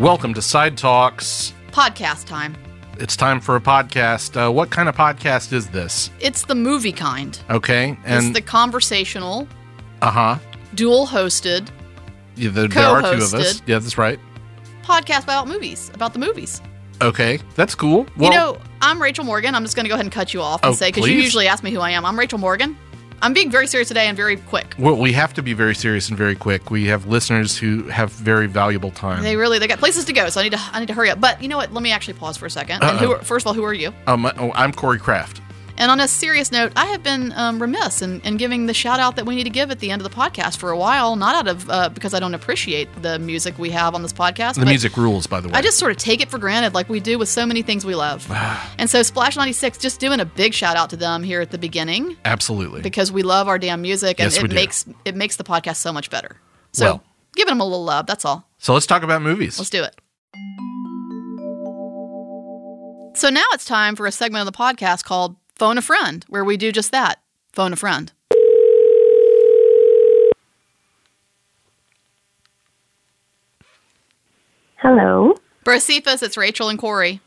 Welcome to Side Talks. Podcast time. It's time for a podcast. Uh, what kind of podcast is this? It's the movie kind. Okay, it's the conversational, uh huh. dual hosted Yeah, there, there are two of us. Yeah, that's right. podcast about movies, about the movies. Okay, that's cool. Well, you know, I'm Rachel Morgan. I'm just going to go ahead and cut you off and Oh, say, because you usually ask me who I am. I'm Rachel Morgan. I'm being very serious today and very quick. well, we have to be very serious and very quick. We have listeners who have very valuable time. They really they got places to go, so I need to I need to hurry up. But you know what? Let me actually pause for a second. And who first of all, who are you? um, oh, I'm Corey Kraft. And on a serious note, I have been um, remiss in, in giving the shout out that we need to give at the end of the podcast for a while. Not out of uh, because I don't appreciate the music we have on this podcast. The music rules, by the way. I just sort of take it for granted, like we do with so many things we love. and so Splash ninety six, just doing a big shout out to them here at the beginning absolutely. because we love our damn music and Yes, it makes it makes the podcast so much better. So Well. giving them a little love. That's all. so let's talk about movies. Let's do it. So now it's time for a segment of the podcast called Phone a Friend, where we do just that phone a friend. Hello. Bracifus, it's Rachel and Corey.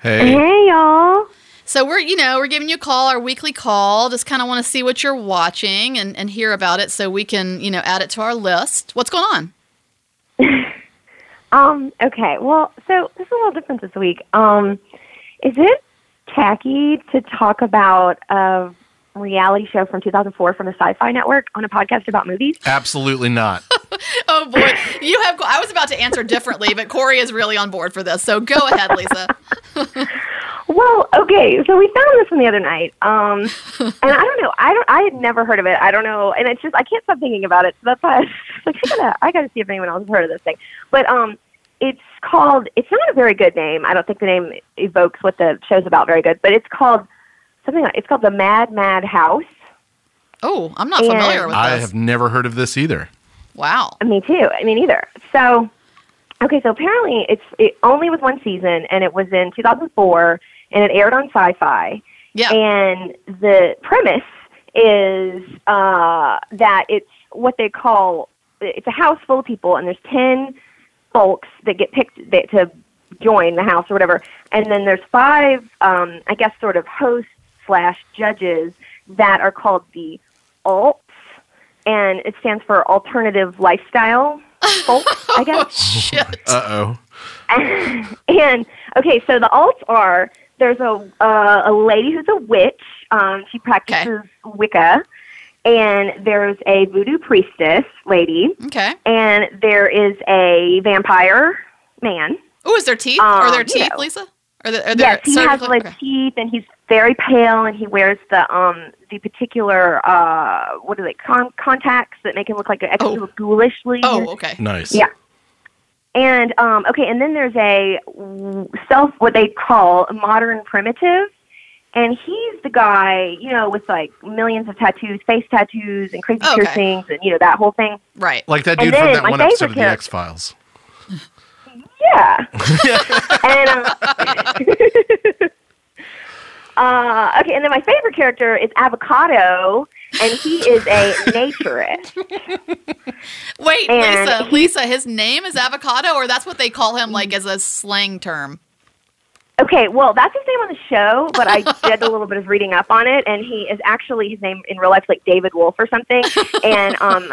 hey, Hey, y'all. So we're, you know, we're giving you a call, our weekly call. Just kind of want to see what you're watching and, and hear about it so we can, you know, add it to our list. What's going on? Um, okay. Well, so this is a little different this week. Um, is it tacky to talk about a reality show from 2004 from the Sci-Fi Network on a podcast about movies? absolutely not. Oh boy, you have. I was about to answer differently, but Corey is really on board for this. So go ahead, Lisa. Well, okay. So we found this one the other night. Um, and I don't know. I don't. I had never heard of it. I don't know. And it's just I can't stop thinking about it. So that's why I was like, I gotta, I gotta see if anyone else has heard of this thing. But um, it's called. It's not a very good name. I don't think the name evokes what the show's about very good. But it's called something. like- It's called the Mad Mad House. Oh, I'm not familiar with that. I this. have never heard of this either. Wow. Me too. I mean, either. So, okay. So apparently, it's it only was one season, and it was in 2004, and it aired on Sci-Fi. Yeah. And the premise is uh, that it's what they call it's a house full of people, and there's ten folks that get picked that, to join the house or whatever, and then there's five, um, I guess, sort of hosts slash judges that are called the alts, and it stands for alternative lifestyle folks, I guess. Shit. Uh oh. and okay, so the alts are there's a uh, a lady who's a witch. Um, she practices Wicca, and there's a voodoo priestess lady, Okay. and there is a vampire man. Oh, is there teeth? Um, are there teeth, know. Lisa? Are there, are there Yes, he has like okay. teeth, and he's very pale, and he wears the um the particular uh what are they con- contacts that make him look like a extra Oh. ghoulishly. Oh, okay. Nice. Yeah. And um, okay, and then there's a self what they call modern primitive, and he's the guy you know with like millions of tattoos, face tattoos, and crazy Okay. piercings, and you know that whole thing. Right. Like that And dude from then that my one episode of favorite The X Files. Yeah. and uh, uh, okay, and then my favorite character is Avocado, and he is a naturist. Wait, And Lisa. he- Lisa, his name is Avocado, or that's what they call him, like as a slang term. Okay, well, that's his name on the show, but I did a little bit of reading up on it, and he is actually his name in real life is like David Wolfe or something. And um,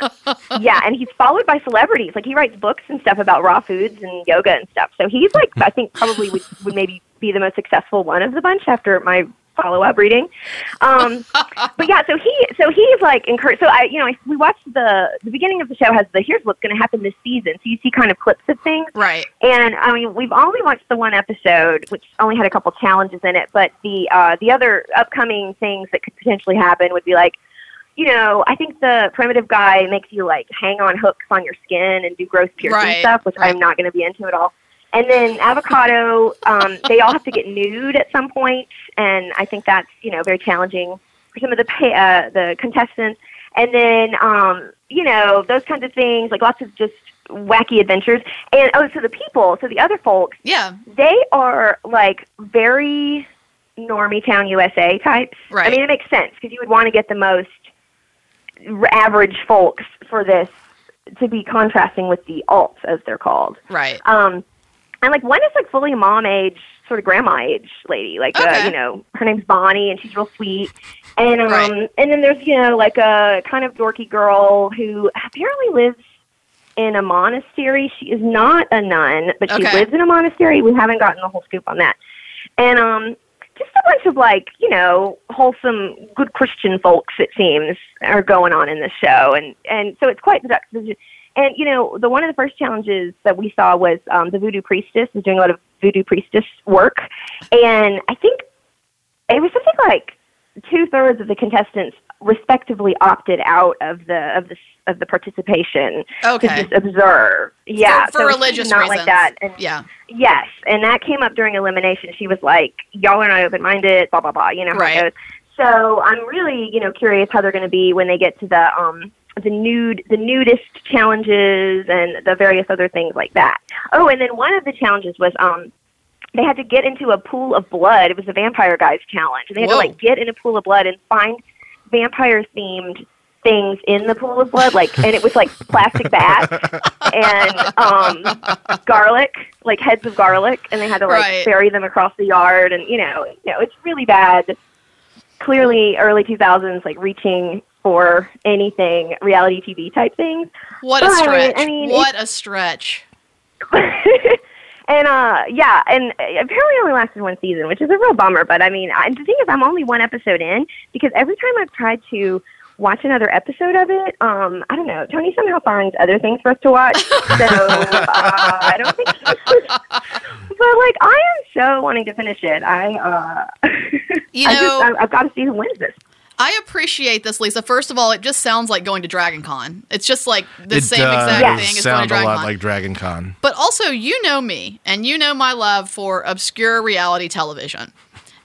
yeah, and he's followed by celebrities. Like he writes books and stuff about raw foods and yoga and stuff. So he's like, I think probably would would maybe be the most successful one of the bunch after my follow up reading. Um, but yeah, so he so he's like encouraged. So I, you know, I, we watched the the beginning of the show has the here's what's going to happen this season. So you see kind of clips of things. Right. And I mean, we've only watched the one episode, which only had a couple challenges in it. But the uh, the other upcoming things that could potentially happen would be like, you know, I think the primitive guy makes you like hang on hooks on your skin and do gross piercing Right, stuff, which right. I'm not going to be into at all. And then avocado, um, they all have to get nude at some point, and I think that's you know very challenging for some of the pay, uh, the contestants. And then um, you know those kinds of things, like lots of just wacky adventures. And oh, so the people, so the other folks, Yeah. they are like very normie town USA types. Right. I mean, it makes sense because you would want to get the most average folks for this to be contrasting with the alts as they're called. Right. Um, and like one is like fully mom age, sort of grandma age lady. Like uh, you know, her name's Bonnie, and she's real sweet. And um, Right. and then there's you know like a kind of dorky girl who apparently lives in a monastery. She is not a nun, but she Okay. lives in a monastery. We haven't gotten the whole scoop on that. And um, just a bunch of like you know wholesome, good Christian folks. It seems are going on in this show, and and so it's quite seductive. And you know, the one of the first challenges that we saw was um, the voodoo priestess was doing a lot of voodoo priestess work, and I think it was something like two thirds of the contestants respectively opted out of the of the of the participation Okay. to just observe. Yeah, For, for so religious not reasons. like that. And yeah. Yes, and that came up during elimination. She was like, "Y'all are not open-minded." Blah blah blah. You know how Right. it goes. So I'm really, you know, curious how they're going to be when they get to the um the nude the nudist challenges and the various other things like that. Oh, and then one of the challenges was um they had to get into a pool of blood. It was the Vampire Guys challenge, and they had Whoa. to like get in a pool of blood and find vampire themed things in the pool of blood like and it was like plastic bats and um garlic like heads of garlic and they had to like Right. bury them across the yard and you know you know it's really bad clearly early 2000s like reaching for anything reality tv type things What a stretch. I mean, what a stretch. and uh yeah and apparently only lasted one season which is a real bummer but i mean I, the thing is i'm only one episode in because every time i've tried to watch another episode of it um i don't know tony somehow finds other things for us to watch so uh, i don't think but like i am so wanting to finish it i uh You I know- just, I, i've got to see who wins this I appreciate this, Lisa. First of all, it just sounds like going to Dragon Con. It's just like the it same does exact Yes. thing as going to sound a Dragon lot Con. like Dragon Con. But also, you know me, and you know my love for obscure reality television.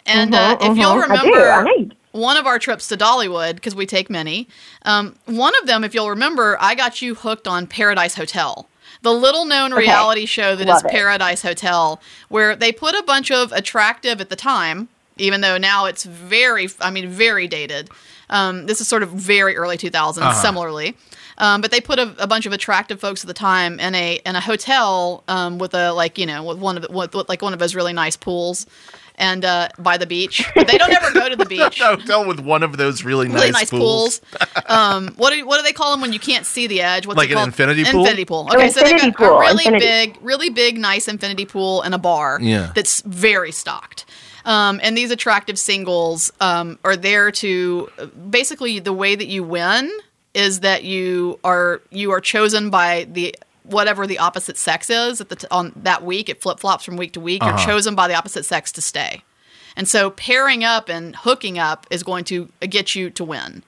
And uh, if you'll mhm. I do. remember, I one of our trips to Dollywood, because we take many, um, one of them, if you'll remember, I got you hooked on Paradise Hotel. The little known Okay. reality show that is Love it. Paradise Hotel, where they put a bunch of attractive at the time, even though now it's very, I mean, very dated. Um, this is sort of very early 2000s, Uh-huh. similarly. Um, but they put a, a bunch of attractive folks at the time in a in a hotel um, with a like you know with one of the, with, with like one of those really nice pools and uh, by the beach. But they don't ever go to the beach. Hotel with one of those really nice, Really nice pools. pools. um, what do what do they call them when you can't see the edge? What's Like it an called? infinity pool? Infinity pool. Okay, so they infinity got a pool, really infinity. big, really big, nice infinity pool and a bar. Yeah. that's very stocked. Um, and these attractive singles um, are there to basically the way that you win is that you are you are chosen by the whatever the opposite sex is at the t- on that week. It flip flops from week to week. You're Uh-huh. chosen by the opposite sex to stay, and so pairing up and hooking up is going to get you to win.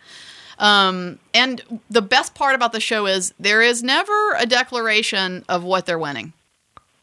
Um, and the best part about the show is there is never a declaration of what they're winning.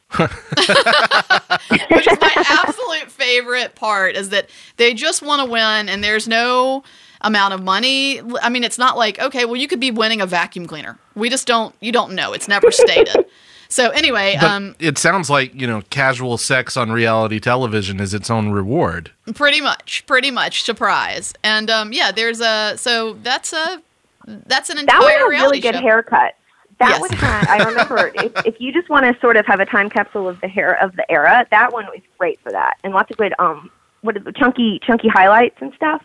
Which is my absolute favorite part is that they just want to win and there's no amount of money. I mean, it's not like, okay, well, you could be winning a vacuum cleaner. We just don't, you don't know. It's never stated. So anyway, But um, it sounds like you know casual sex on reality television is its own reward. pretty much, pretty much surprise. And um, yeah, there's a, so that's a, that's an That entire one had reality really good show. That Yes. one had. I remember if, if you just want to sort of have a time capsule of the hair of the era, that one was great for that, and lots of good um, what is the chunky chunky highlights and stuff.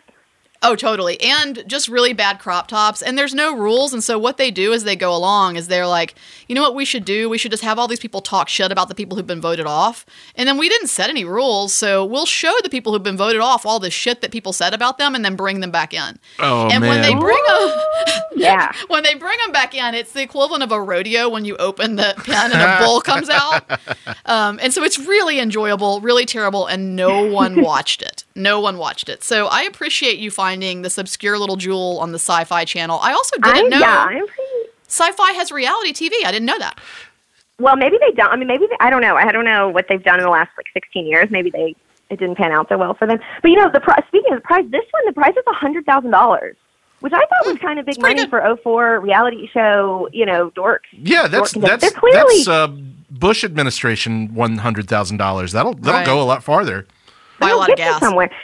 Oh, totally. And just really bad crop tops. And there's no rules. And so what they do as they go along is they're like, you know what we should do? We should just have all these people talk shit about the people who've been voted off. And then we didn't set any rules. So we'll show the people who've been voted off all the shit that people said about them and then bring them back in. Oh and when they bring them, Yeah. when they bring them back in, it's the equivalent of a rodeo when you open the pen and a bull comes out. Um, and so it's really enjoyable, really terrible, and no one watched it. No one watched it. So I appreciate you finding this obscure little jewel on the Sci-Fi Channel. I also didn't know yeah, pretty. Sci-Fi has reality TV. I didn't know that. Well, maybe they don't. I mean, maybe they, I don't know. I don't know what they've done in the last like 16 years. Maybe they it didn't pan out so well for them. But you know, the pri- speaking of the prize, this one the prize is a hundred thousand dollars, which I thought was kind of big Hmm. money good. for 04 reality show. You know, dorks. yeah, that's Dork- they're that's clearly that's uh, Bush administration one hundred thousand dollars. That'll that'll Right. go a lot farther. Buy a lot of gas. somewhere.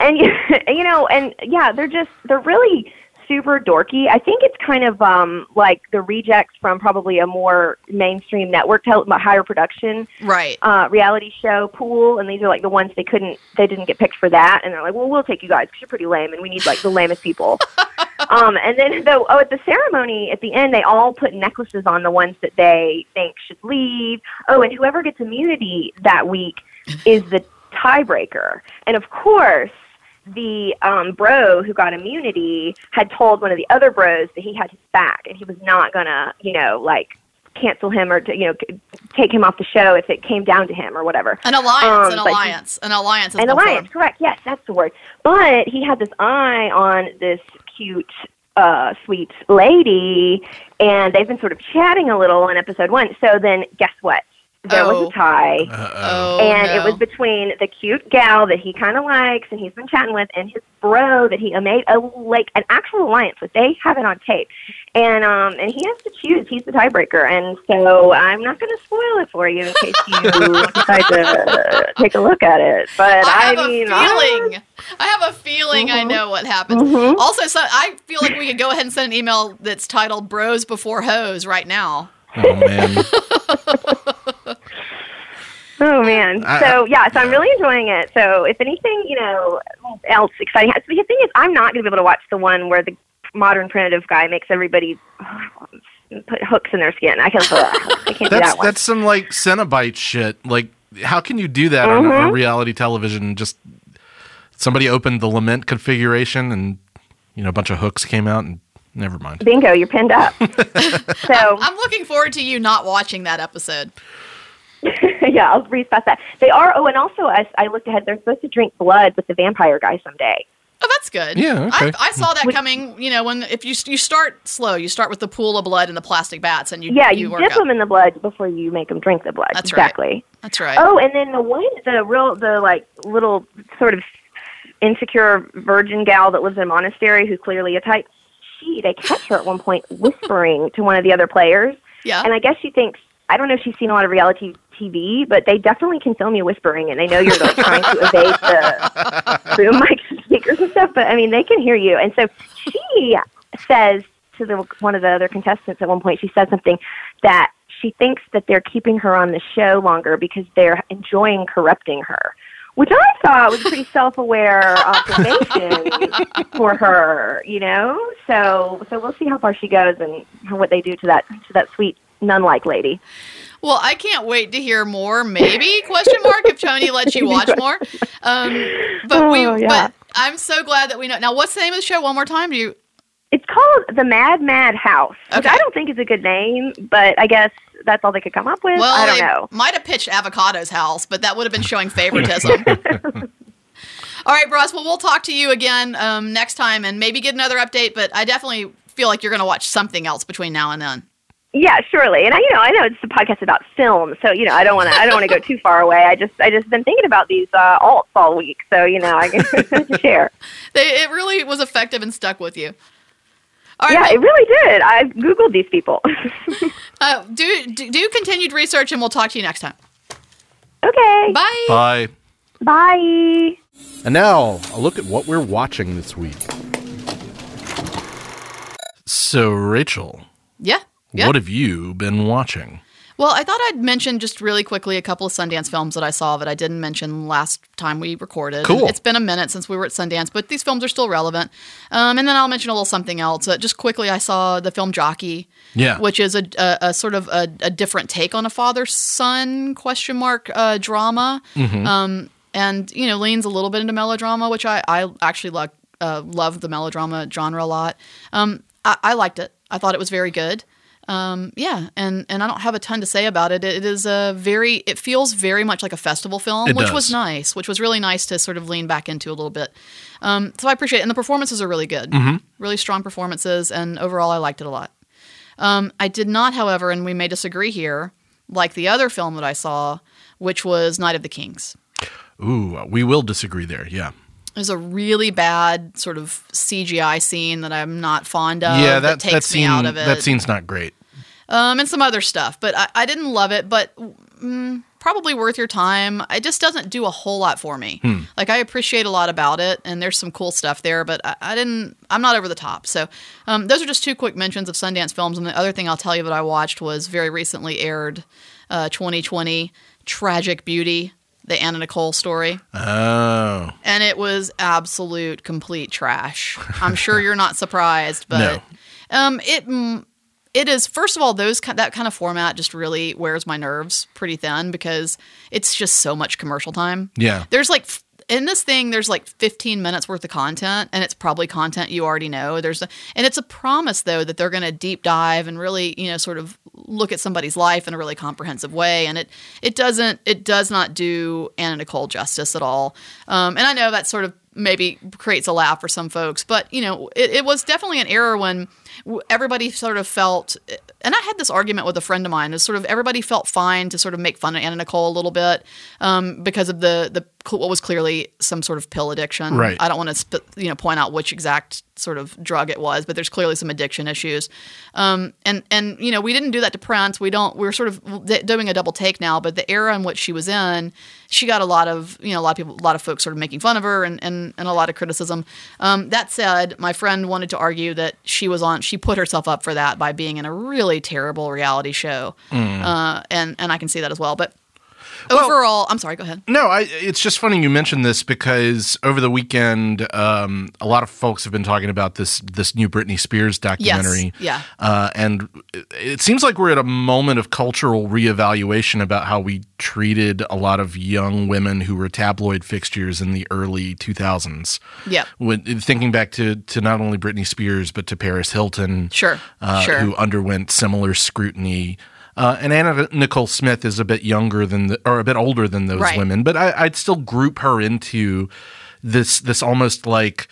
And you know, and yeah, they're just they're really super dorky. I think it's kind of um like the rejects from probably a more mainstream network, tel- higher production Right. uh, reality show pool, and these are like the ones they couldn't, they didn't get picked for that, and they're like, well, we'll take you guys because you're pretty lame, and we need like the lamest people. um, and then though, oh, at the ceremony at the end, they all put necklaces on the ones that they think should leave. Oh, and whoever gets immunity that week is the tiebreaker, and of course. The um, bro who got immunity had told one of the other bros that he had his back and he was not gonna, you know, like cancel him or to, you know take him off the show if it came down to him or whatever. An alliance. Um, an but he- alliance. An alliance. An alliance, correct? Yes, that's the word. But he had this eye on this cute, uh, sweet lady, and they've been sort of chatting a little in episode one. So then, guess what? There Oh. was a tie. Uh-oh. Oh, and no. it was between the cute gal that he kind of likes and he's been chatting with and his bro that he made a like an actual alliance with. They have it on tape, and um and he has to choose. He's the tiebreaker, and so I'm not going to spoil it for you in case you decide to take a look at it. But I I, have mean, a feeling. I have a feeling I Mhm. know what happens. Mhm. Also, so I feel like we could go ahead and send an email that's titled "Bros Before Hoes" right now. Oh man. Oh man. I- So yeah, so I'm really enjoying it. So if anything, you know, else exciting. The thing is, I'm not going to be able to watch the one where the modern primitive guy makes everybody put hooks in their skin. I can't. I can't do That's that one. that's some like Cenobite shit. Like, how can you do that on, Mhm. on reality television? Just somebody opened the lament configuration, and you know, a bunch of hooks came out, and never mind. Bingo, you're pinned up. so I'm looking forward to you not watching that episode. yeah, I'll breeze past that. They are. Oh, and also, as I looked ahead, they're supposed to drink blood with the vampire guy someday. Oh, that's good. Yeah, okay. I, I saw that coming. You know, when if you you start slow, you start with the pool of blood and the plastic bats, and you Yeah, you, you, work dip up. them in the blood before you make them drink the blood. That's right. exactly. That's right. Oh, and then the one, the real, the like little sort of insecure virgin gal that lives in a monastery who's clearly a type. She, they catch her at one point whispering to one of the other players, yeah. and I guess she thinks I don't know if she's seen a lot of reality TV, but they definitely can film you whispering, and they know you're like trying to evade the boom mic speakers and stuff. But I mean, they can hear you, and so she says to the one of the other contestants at one point, she said something that she thinks that they're keeping her on the show longer because they're enjoying corrupting her. Which I thought was a pretty self-aware observation for her, you know. So, so we'll see how far she goes and what they do to that to that sweet nun-like lady. Well, I can't wait to hear more. Maybe question mark if Tony lets you watch more. Um, but we. Oh, yeah. But I'm so glad that we know. Now, what's the name of the show? One more time. Do you? It's called the Mad Mad House, which Okay. I don't think is a good name, but I guess that's all they could come up with. Well, I don't they know. might have pitched Avocado's house, but that would have been showing favoritism. All right, Bros. Well, we'll talk to you again um, next time and maybe get another update. But I definitely feel like you're going to watch something else between now and then. Yeah, surely. And I, you know, I know it's a podcast about film, so you know, I don't want to, I don't want to go too far away. I just, I just been thinking about these uh, alts all week, so you know, I can share. They, it really was effective and stuck with you. All right, Yeah, it really did. I googled these people. uh, do, do do continued research, and we'll talk to you next time. okay. Bye. Bye. Bye. And now a look at what we're watching this week. So, Rachel, Yeah. Yeah. what have you been watching? Well, I thought I'd mention just really quickly a couple of Sundance films that I saw that I didn't mention last time we recorded. Cool. It's been a minute since we were at Sundance, but these films are still relevant. Um, and then I'll mention a little something else. Uh, just quickly, I saw the film Jockey, Yeah. which is a, a, a sort of a, a different take on a father son question mark uh, drama, um, and you know leans a little bit into melodrama, which I I actually like uh, love the melodrama genre a lot. Um, I, I liked it. I thought it was very good. Um, yeah, and and I don't have a ton to say about it. It is a very it feels very much like a festival film, It which does. was nice, which was really nice to sort of lean back into a little bit. Um, so I appreciate it, and the performances are really good, really strong performances, and overall I liked it a lot. Um, I did not, however, and we may disagree here, like the other film that I saw, which was Night of the Kings. Ooh, we will disagree there. Yeah. There's a really bad sort of CGI scene that I'm not fond of. yeah, that, that, takes that scene me out of it. that scene's not great. um, and some other stuff, but I, I didn't love it. But mm, probably worth your time. It just doesn't do a whole lot for me. Like I appreciate a lot about it, and there's some cool stuff there, but I, I didn't. I'm not over the top. So um, those are just two quick mentions of Sundance films. And the other thing I'll tell you that I watched was very recently aired, uh, 2020, Tragic Beauty, the Anna Nicole story Oh, and it was absolute complete trash. I'm sure you're not surprised, but No. um, it it is first of all those that kind of format just really wears my nerves pretty thin because it's just so much commercial time. Yeah. there's like. In this thing, there's like 15 minutes worth of content, and it's probably content you already know. There's a, and it's a promise though that they're going to deep dive and really, you know, sort of look at somebody's life in a really comprehensive way. And it it doesn't it does not do Anna Nicole justice at all. Um, and I know that sort of maybe creates a laugh for some folks, but you know, it, it was definitely an era when everybody sort of felt. And I had this argument with a friend of mine. Is sort of everybody felt fine to sort of make fun of Anna Nicole a little bit um, because of the the what was clearly some sort of pill addiction. Right. I don't want to sp- you know point out which exact sort of drug it was, but there's clearly some addiction issues. Um, and and you know we didn't do that to Prince. We don't. We're sort of doing a double take now. But the era in which she was in, she got a lot of you know a lot of people, a lot of folks sort of making fun of her and and, and a lot of criticism. Um, that said, my friend wanted to argue that she was on. She put herself up for that by being in a really terrible reality show. Uh, and and I can see that as well. But overall, I'm sorry. Go ahead. No, I, it's just funny you mentioned this because over the weekend, um, a lot of folks have been talking about this this new Britney Spears documentary. yeah. uh, and it- it seems like we're at a moment of cultural reevaluation about how we treated a lot of young women who were tabloid fixtures in the early 2000s. Yep. When, thinking back to to not only Britney Spears but to Paris Hilton, Sure, uh, sure. who underwent similar scrutiny. Uh, and Anna Nicole Smith is a bit younger than the, or a bit older than those Right. women, but I, I'd still group her into this this almost like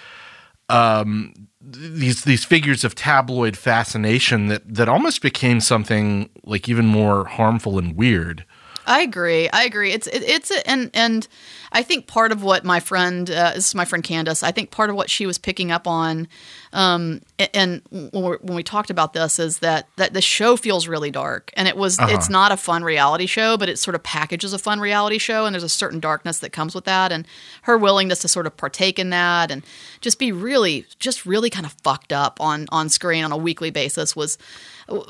um, these these figures of tabloid fascination that that almost became something like even more harmful and weird. I agree. I agree. It's it, it's a, and and I think part of what my friend uh, this is my friend Candace. I think part of what she was picking up on, um, a- and when we, when we talked about this is that that the show feels really dark, and it was it's not a fun reality show, but it sort of packages a fun reality show, and there's a certain darkness that comes with that, and her willingness to sort of partake in that and just be really just really kind of fucked up on on screen on a weekly basis was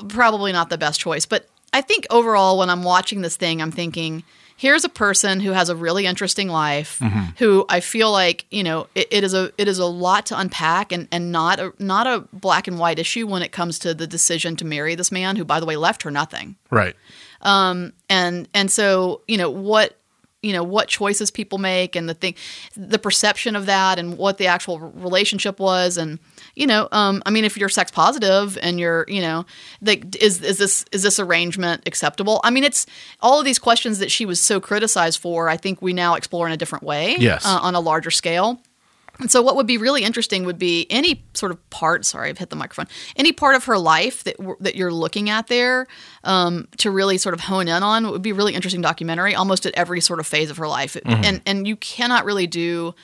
probably not the best choice, but I think overall, when I'm watching this thing, I'm thinking, here's a person who has a really interesting life, mm-hmm. who I feel like you know it, it is a it is a lot to unpack, and and not a not a black and white issue when it comes to the decision to marry this man, who by the way left her nothing Right. Um, and and so you know what you know what choices people make and the thing the perception of that and what the actual relationship was and you know um i mean if you're sex positive and you're you know like is is this is this arrangement acceptable i mean it's all of these questions that she was so criticized for i think we now explore in a different way Yes. uh, on a larger scale and so, what would be really interesting would be any sort of part. Sorry, I've hit the microphone. Any part of her life that that you're looking at there um, to really sort of hone in on. It would be a really interesting documentary, almost at every sort of phase of her life. And and you cannot really do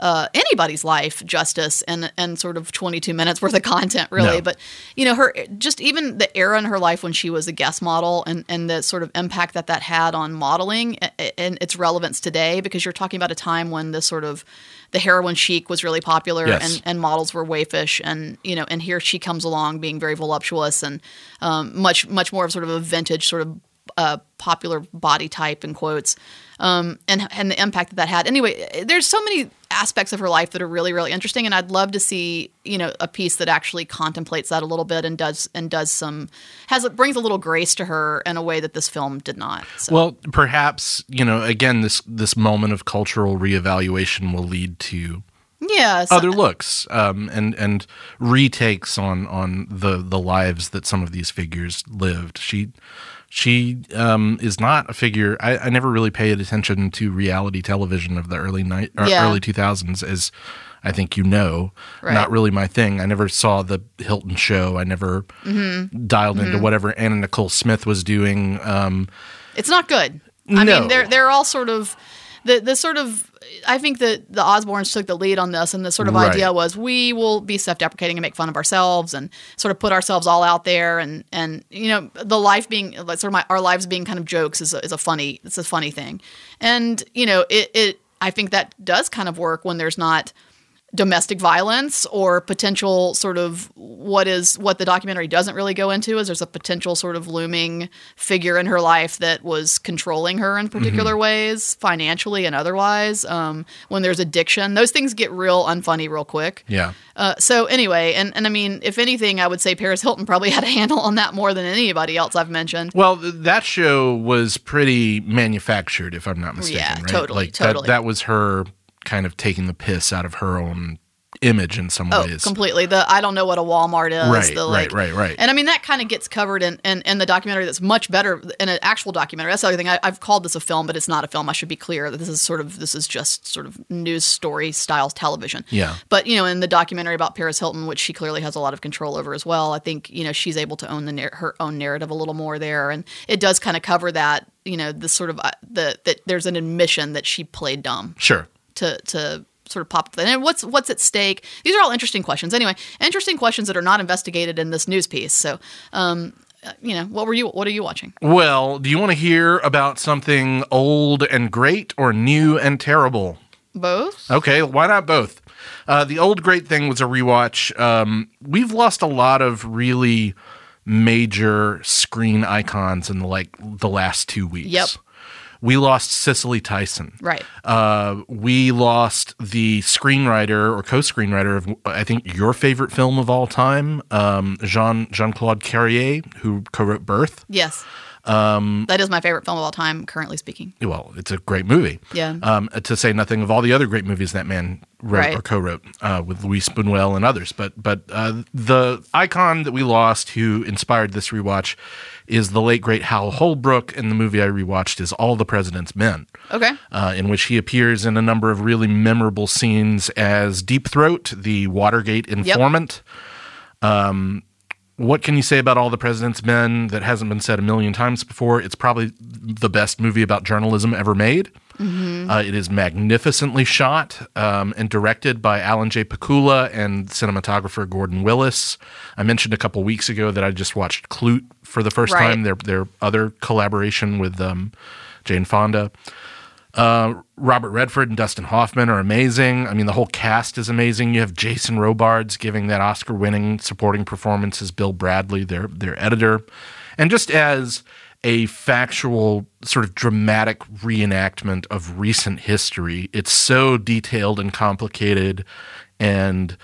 uh, anybody's life justice and and sort of 22 minutes worth of content really No. but you know her just even the era in her life when she was a Guess model and and the sort of impact that that had on modeling and its relevance today because you're talking about a time when this sort of the heroin chic was really popular Yes. and and models were wayfish and you know and here she comes along being very voluptuous and um, much much more of sort of a vintage sort of uh, popular body type in quotes um, and and the impact that that had. Anyway, there's so many aspects of her life that are really really interesting, and I'd love to see you know a piece that actually contemplates that a little bit and does and does some has brings a little grace to her in a way that this film did not. So. Well, perhaps you know again this this moment of cultural reevaluation will lead to yeah, so- other looks um, and and retakes on on the the lives that some of these figures lived. She she um, is not a figure. I, I never really paid attention to reality television of the early night or Yeah. early two thousands, as I think you know. Right. Not really my thing. I never saw the Hilton show. I never Mm-hmm. dialed into whatever Anna Nicole Smith was doing. Um, It's not good. I No. mean, they're they're all sort of the the sort of I think that the Osbournes took the lead on this, and the sort of Right. idea was we will be self-deprecating and make fun of ourselves, and sort of put ourselves all out there, and and you know the life being like sort of my, our lives being kind of jokes is a, is a funny it's a funny thing, and you know it it I think that does kind of work when there's not domestic violence or potential sort of what is what the documentary doesn't really go into is there's a potential sort of looming figure in her life that was controlling her in particular ways financially and otherwise um, when there's addiction those things get real unfunny real quick Yeah. uh, so anyway and, and i mean if anything i would say paris hilton probably had a handle on that more than anybody else i've mentioned Well, that show was pretty manufactured, if I'm not mistaken. Yeah, right? totally, Like totally. That, that was her kind of taking the piss out of her own image in some Oh, ways. completely. The I don't know what a Walmart is. Right, the, right, like, right, right. And I mean that kind of gets covered in, in in the documentary. That's much better in an actual documentary. That's the other thing. I, I've called this a film, but it's not a film. I should be clear that this is sort of this is just sort of news story style television. Yeah. But you know, in the documentary about Paris Hilton, which she clearly has a lot of control over as well, I think you know she's able to own the nar- her own narrative a little more there, and it does kind of cover that. You know, the sort of uh, the that there's an admission that she played dumb Sure. To to sort of pop up. and what's what's at stake these are all interesting questions anyway interesting questions that are not investigated in this news piece so um you know what were you what are you watching Well, do you want to hear about something old and great or new and terrible? both Okay, why not both? Uh, the old great thing was a rewatch. Um, we've lost a lot of really major screen icons in the like the last two weeks. Yep. We lost Cicely Tyson. right Uh, we lost the screenwriter or co-screenwriter of I think your favorite film of all time, um, Jean Jean Claude Carrière, who co-wrote Birth. yes um that is my favorite film of all time currently speaking Well, it's a great movie. Yeah. Um, to say nothing of all the other great movies that man wrote Right. or co-wrote uh, with Luis Buñuel and others. But but uh, the icon that we lost, who inspired this rewatch, is the late great Hal Holbrook, and the movie I rewatched is All the President's Men. okay uh, in which he appears in a number of really memorable scenes as Deep Throat, the Watergate informant. Um, what can you say about All the President's Men that hasn't been said a million times before? It's probably the best movie about journalism ever made. Uh, it is magnificently shot um, and directed by Alan J. Pakula and cinematographer Gordon Willis. I mentioned a couple weeks ago that I just watched Klute for the first Right. time. Their their other collaboration with um, Jane Fonda. Uh, Robert Redford and Dustin Hoffman are amazing. I mean, the whole cast is amazing. You have Jason Robards giving that Oscar-winning supporting performance as Bill Bradley, their their editor, and just as a factual sort of dramatic reenactment of recent history. It's so detailed and complicated, and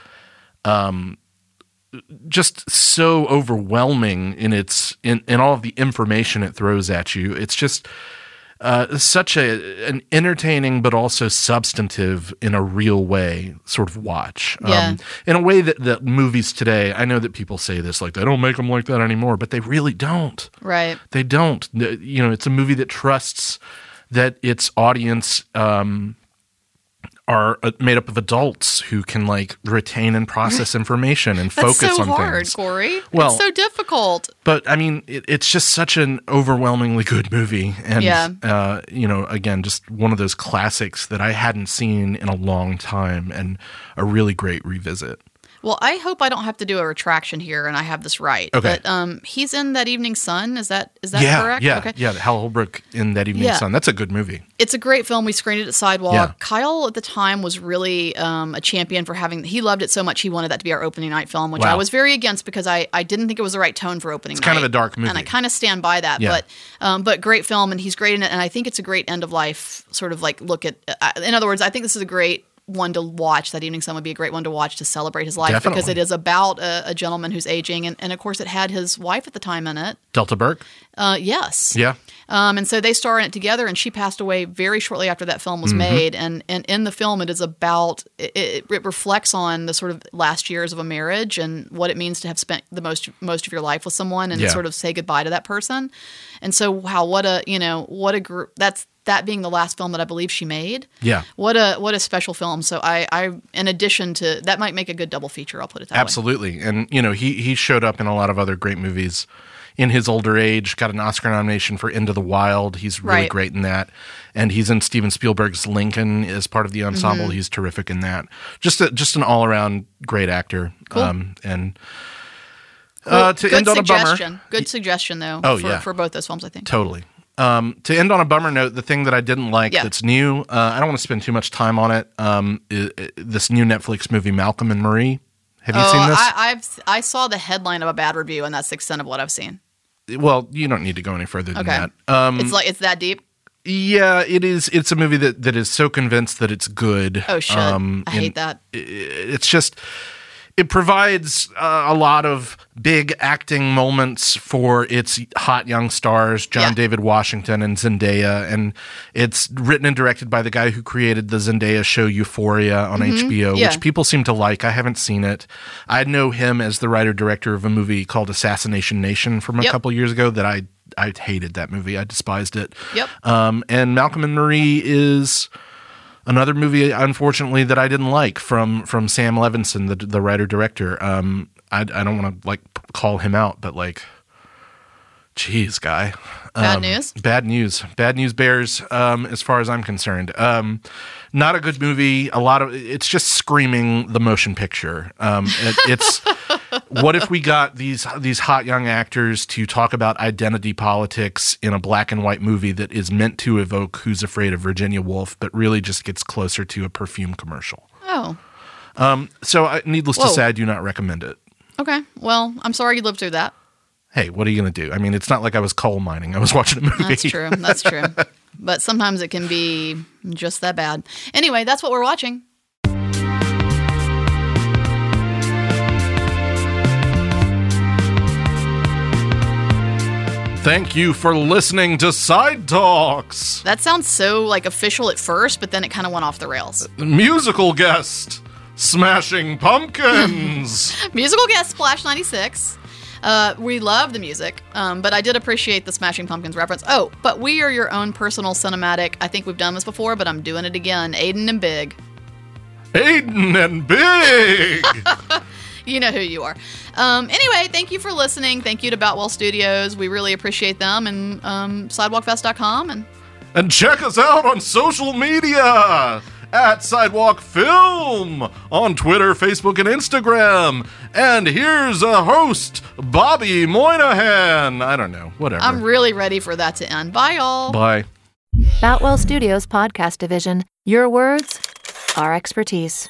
um, just so overwhelming in its in, in all of the information it throws at you. It's just uh, such a an entertaining but also substantive in a real way sort of watch. Um, Yeah. in a way that, that movies today, I know that people say this like they don't make them like that anymore, but they really don't. right They don't. You know, it's a movie that trusts that its audience um, are uh, made up of adults who can like retain and process information and focus so on hard things. corey Well- it's so difficult But I mean, it, it's just such an overwhelmingly good movie, and Yeah. uh, you know, again, just one of those classics that I hadn't seen in a long time, and a really great revisit. Well i hope i don't have to do a retraction here and i have this right Okay. but um he's in that evening sun is that is that yeah, correct yeah, okay yeah. Hal Holbrook in that Evening Yeah. Sun. That's a good movie. it's a great film. We screened it at Sidewalk. Yeah. Kyle at the time was really um, a champion for having. He loved it so much he wanted that to be our opening night film, which I was very against because I, I didn't think it was the right tone for opening. It's kind of a dark movie, and I kind of stand by that. Yeah. But um, but great film, and he's great in it. And I think it's a great end of life sort of like look at. Uh, in other words, I think this is a great one to watch. That evening sun would be a great one to watch to celebrate his life because it is about a, a gentleman who's aging, and, and of course it had his wife at the time in it. Delta Burke. Uh, yes. Yeah, Um, and so they star in it together, and she passed away very shortly after that film Mm-hmm. was made. And, and in the film, it is about it, it, it reflects on the sort of last years of a marriage and what it means to have spent the most most of your life with someone and Yeah. sort of say goodbye to that person. And so, wow, what a you know what a group that's that being the last film that I believe she made. Yeah. What a what a special film. So I, I in addition to that might make a good double feature. I'll put it that way. absolutely. And you know, he he showed up in a lot of other great movies in his older age. Got an Oscar nomination for Into the Wild. He's really Right. great in that, and he's in Steven Spielberg's Lincoln as part of the ensemble. Mm-hmm. He's terrific in that. Just a, just an all around great actor. Um, and uh, to Good end on a bummer, suggestion. Good suggestion, though. Oh, for, yeah. for both those films, I think. Totally. Um, to end on a bummer note, the thing that I didn't like Yeah. that's new, uh, I don't want to spend too much time on it. Um, i- i- this new Netflix movie, Malcolm and Marie. Have you oh, seen this? I, I've I saw the headline of a bad review, and that's the extent of what I've seen. well, you don't need to go any further than Okay, that. Um, it's like it's that deep. yeah, it is. It's a movie that, that is so convinced that it's good. Oh shit! Um, I hate that. It's just. It provides uh, a lot of big acting moments for its hot young stars, John Yeah. David Washington and Zendaya, and it's written and directed by the guy who created the Zendaya show Euphoria on HBO, Mm-hmm. Yeah. which people seem to like. I haven't seen it. I know him as the writer director of a movie called Assassination Nation from a Yep. couple years ago that I I hated that movie. I despised it. Yep. Um, and Malcolm and Marie is another movie, unfortunately, that I didn't like from from Sam Levinson, the the writer director. Um, I I don't want to like call him out, but like, geez, guy. Bad Um, news? Bad news. Bad news bears. Um, as far as I'm concerned, um, not a good movie. A lot of it's just screaming the motion picture. Um, it, it's what if we got these these hot young actors to talk about identity politics in a black and white movie that is meant to evoke Who's Afraid of Virginia Woolf, but really just gets closer to a perfume commercial. Oh, um, So, I, needless to say, I do not recommend it. okay. Well, I'm sorry you lived through that. Hey, what are you going to do? I mean, it's not like I was coal mining. I was watching a movie. That's true. That's true. but sometimes it can be just that bad. Anyway, that's what we're watching. Thank you for listening to Side Talks. That sounds so like official at first, but then it kind of went off the rails. Musical guest, Smashing Pumpkins. Musical guest Splash 96. Uh, we love the music, um, but I did appreciate the Smashing Pumpkins reference. Oh, but we are your own personal cinematic. I think we've done this before, but I'm doing it again. Aidan and Big. Aidan and Big. You know who you are. Um, anyway, thank you for listening. Thank you to Boutwell Studios. We really appreciate them and um, sidewalkfest.com. And and check us out on social media at Sidewalk Film on Twitter, Facebook, and Instagram. And here's a host, Bobby Moynihan. I don't know, whatever. I'm really ready for that to end. Bye, y'all. Bye. Boutwell Studios Podcast Division. Your words, our expertise.